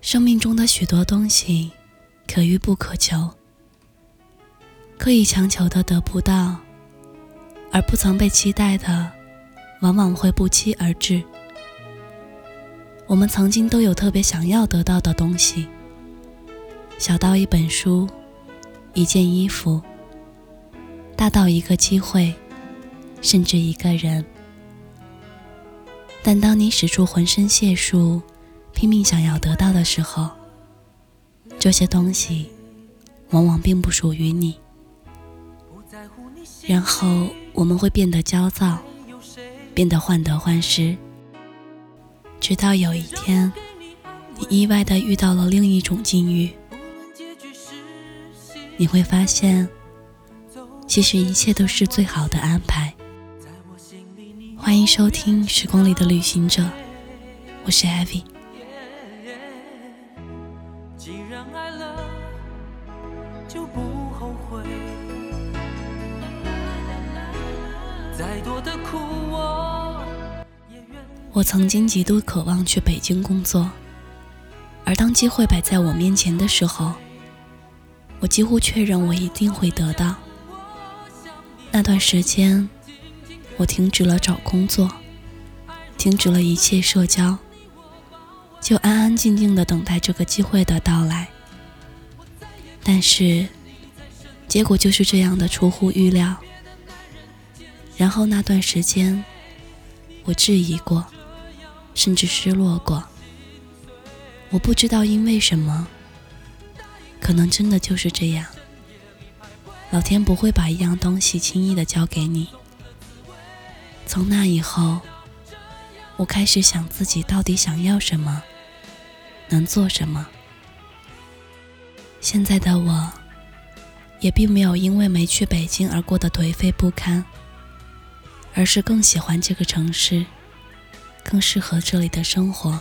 生命中的许多东西，可遇不可求。刻意强求的得不到，而不曾被期待的，往往会不期而至。我们曾经都有特别想要得到的东西，小到一本书、一件衣服，大到一个机会，甚至一个人。但当你使出浑身解数，拼命想要得到的时候，这些东西往往并不属于你。然后我们会变得焦躁，变得患得患失。直到有一天，你意外的遇到了另一种境遇，你会发现，其实一切都是最好的安排。欢迎收听《时光里的旅行者》，我是艾 y 我曾经极度渴望去北京工作，而当机会摆在我面前的时候，我几乎确认我一定会得到。那段时间，我停止了找工作，停止了一切社交，就安安静静的等待这个机会的到来。但是，结果就是这样的出乎预料。然后那段时间，我质疑过。甚至失落过，我不知道因为什么，可能真的就是这样。老天不会把一样东西轻易的交给你。从那以后，我开始想自己到底想要什么，能做什么。现在的我，也并没有因为没去北京而过得颓废不堪，而是更喜欢这个城市。更适合这里的生活。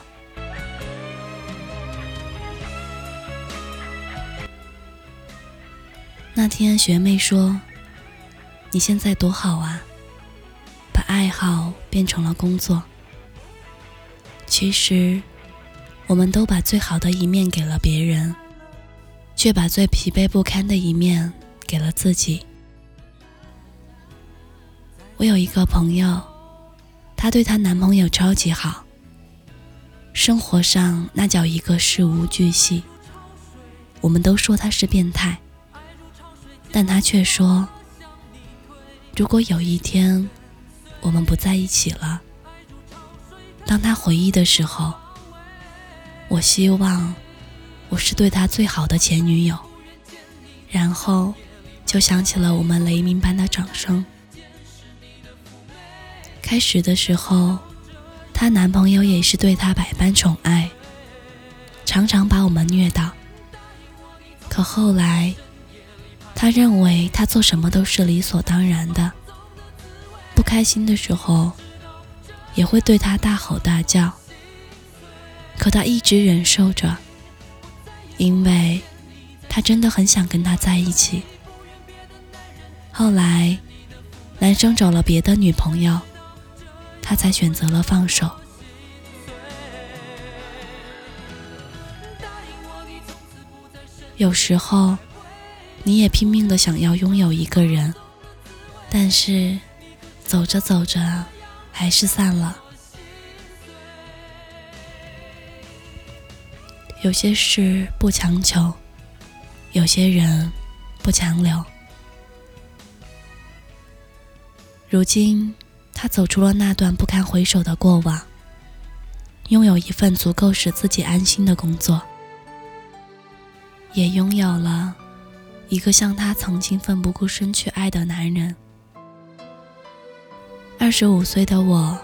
那天学妹说：“你现在多好啊，把爱好变成了工作。”其实，我们都把最好的一面给了别人，却把最疲惫不堪的一面给了自己。我有一个朋友。她对她男朋友超级好，生活上那叫一个事无巨细。我们都说他是变态，但他却说，如果有一天我们不在一起了，当他回忆的时候，我希望我是对他最好的前女友。然后就响起了我们雷鸣般的掌声。开始的时候，她男朋友也是对她百般宠爱，常常把我们虐到。可后来，他认为他做什么都是理所当然的，不开心的时候也会对他大吼大叫。可他一直忍受着，因为他真的很想跟他在一起。后来，男生找了别的女朋友。他才选择了放手。有时候，你也拼命的想要拥有一个人，但是走着走着还是散了。有些事不强求，有些人不强留。如今。他走出了那段不堪回首的过往，拥有一份足够使自己安心的工作，也拥有了一个像他曾经奋不顾身去爱的男人。二十五岁的我，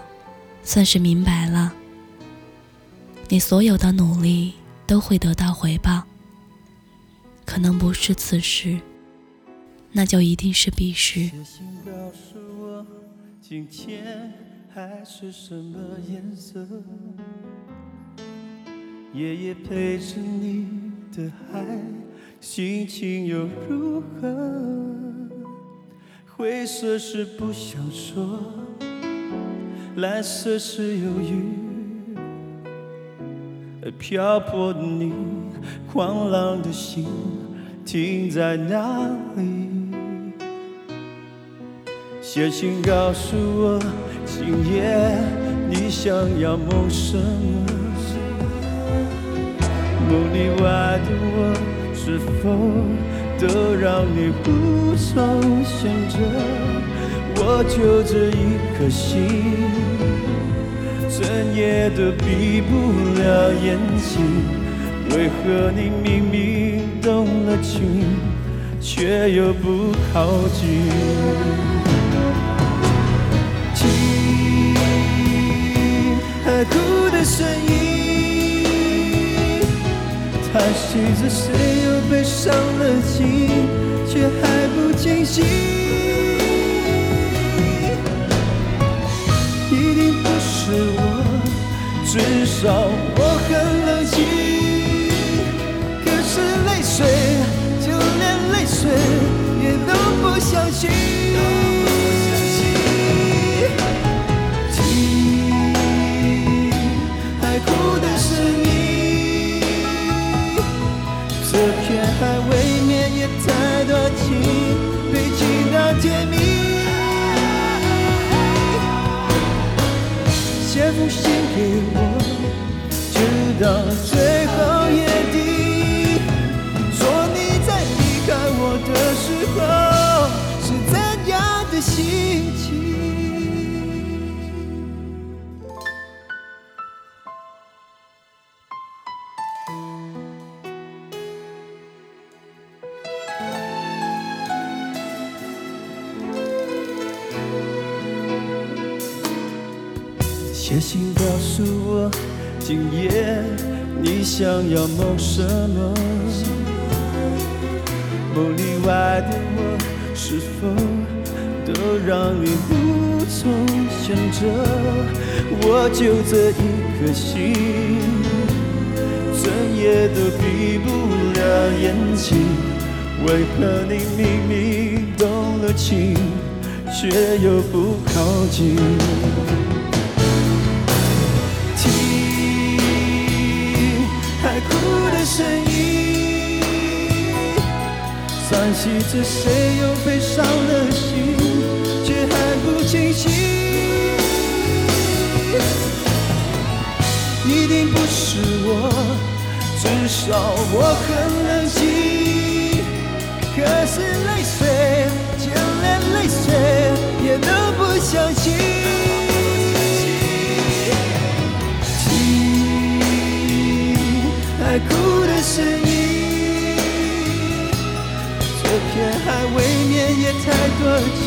算是明白了，你所有的努力都会得到回报，可能不是此时，那就一定是彼时。今天还是什么颜色？夜夜陪着你的海，心情又如何？灰色是不想说，蓝色是犹豫，漂泊的你，狂浪的心停在哪里？写信告诉我，今夜你想要梦什么？梦里外的我，是否都让你无从选择？我就这一颗心。整夜都闭不了眼睛，为何你明明动了情，却又不靠近？听海哭的声音，叹息着谁又被伤了心，却还不清醒。相信。听海哭的声音，这片海未免也太多情，悲情到甜蜜。写封信给我，直到最写信告诉我，今夜你想要梦什么？梦里外的我，是否都让你无从选择？我就这一颗心，整夜都闭不了眼睛。为何你明明动了情，却又不靠近？声音，叹息着谁又被伤了心，却还不清醒。一定不是我，至少我很冷静。可是泪水，就连泪水也都不相信。情，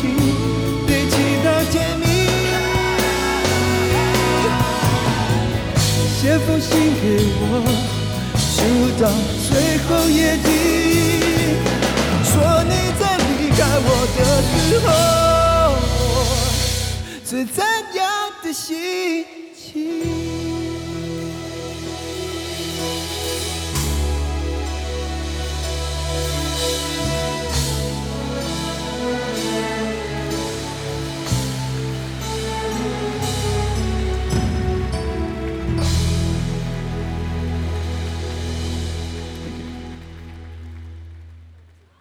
堆积到天明。写封信给我，就到最后夜底，说你在离开我的时候是怎样的心情。